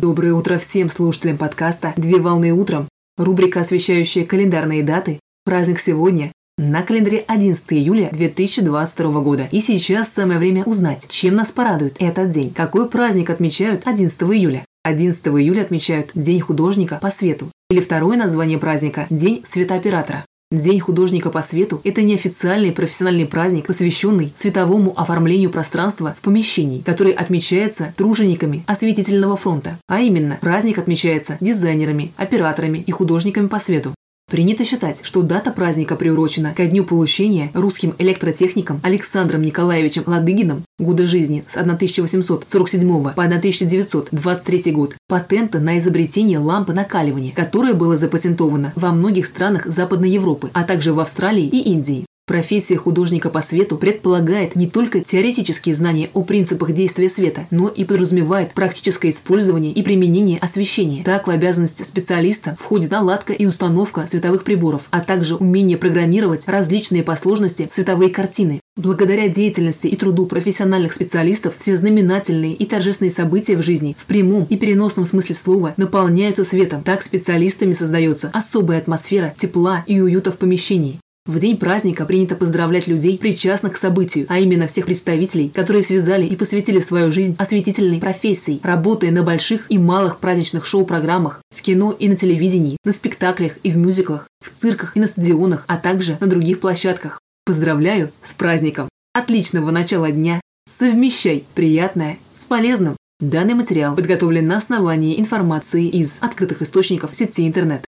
Доброе утро всем слушателям подкаста «Две волны утром». Рубрика, освещающая календарные даты. Праздник сегодня. На календаре 11 июля 2022 года. И сейчас самое время узнать, чем нас порадует этот день. Какой праздник отмечают 11 июля? 11 июля отмечают День художника по свету. Или второе название праздника – День светооператора. День художника по свету – это неофициальный профессиональный праздник, посвященный световому оформлению пространства в помещении, который отмечается тружениками осветительного фронта. А именно, праздник отмечается дизайнерами, операторами и художниками по свету. Принято считать, что дата праздника приурочена ко дню получения русским электротехником Александром Николаевичем Ладыгиным года жизни с 1847 по 1923 год патента на изобретение лампы накаливания, которое было запатентовано во многих странах Западной Европы, а также в Австралии и Индии. Профессия художника по свету предполагает не только теоретические знания о принципах действия света, но и подразумевает практическое использование и применение освещения. Так, в обязанности специалиста входит наладка и установка световых приборов, а также умение программировать различные по сложности световые картины. Благодаря деятельности и труду профессиональных специалистов все знаменательные и торжественные события в жизни в прямом и переносном смысле слова наполняются светом. Так специалистами создается особая атмосфера тепла и уюта в помещении. В день праздника принято поздравлять людей, причастных к событию, а именно всех представителей, которые связали и посвятили свою жизнь осветительной профессии, работая на больших и малых праздничных шоу-программах, в кино и на телевидении, на спектаклях и в мюзиклах, в цирках и на стадионах, а также на других площадках. Поздравляю с праздником! Отличного начала дня! Совмещай приятное с полезным! Данный материал подготовлен на основании информации из открытых источников сети интернет.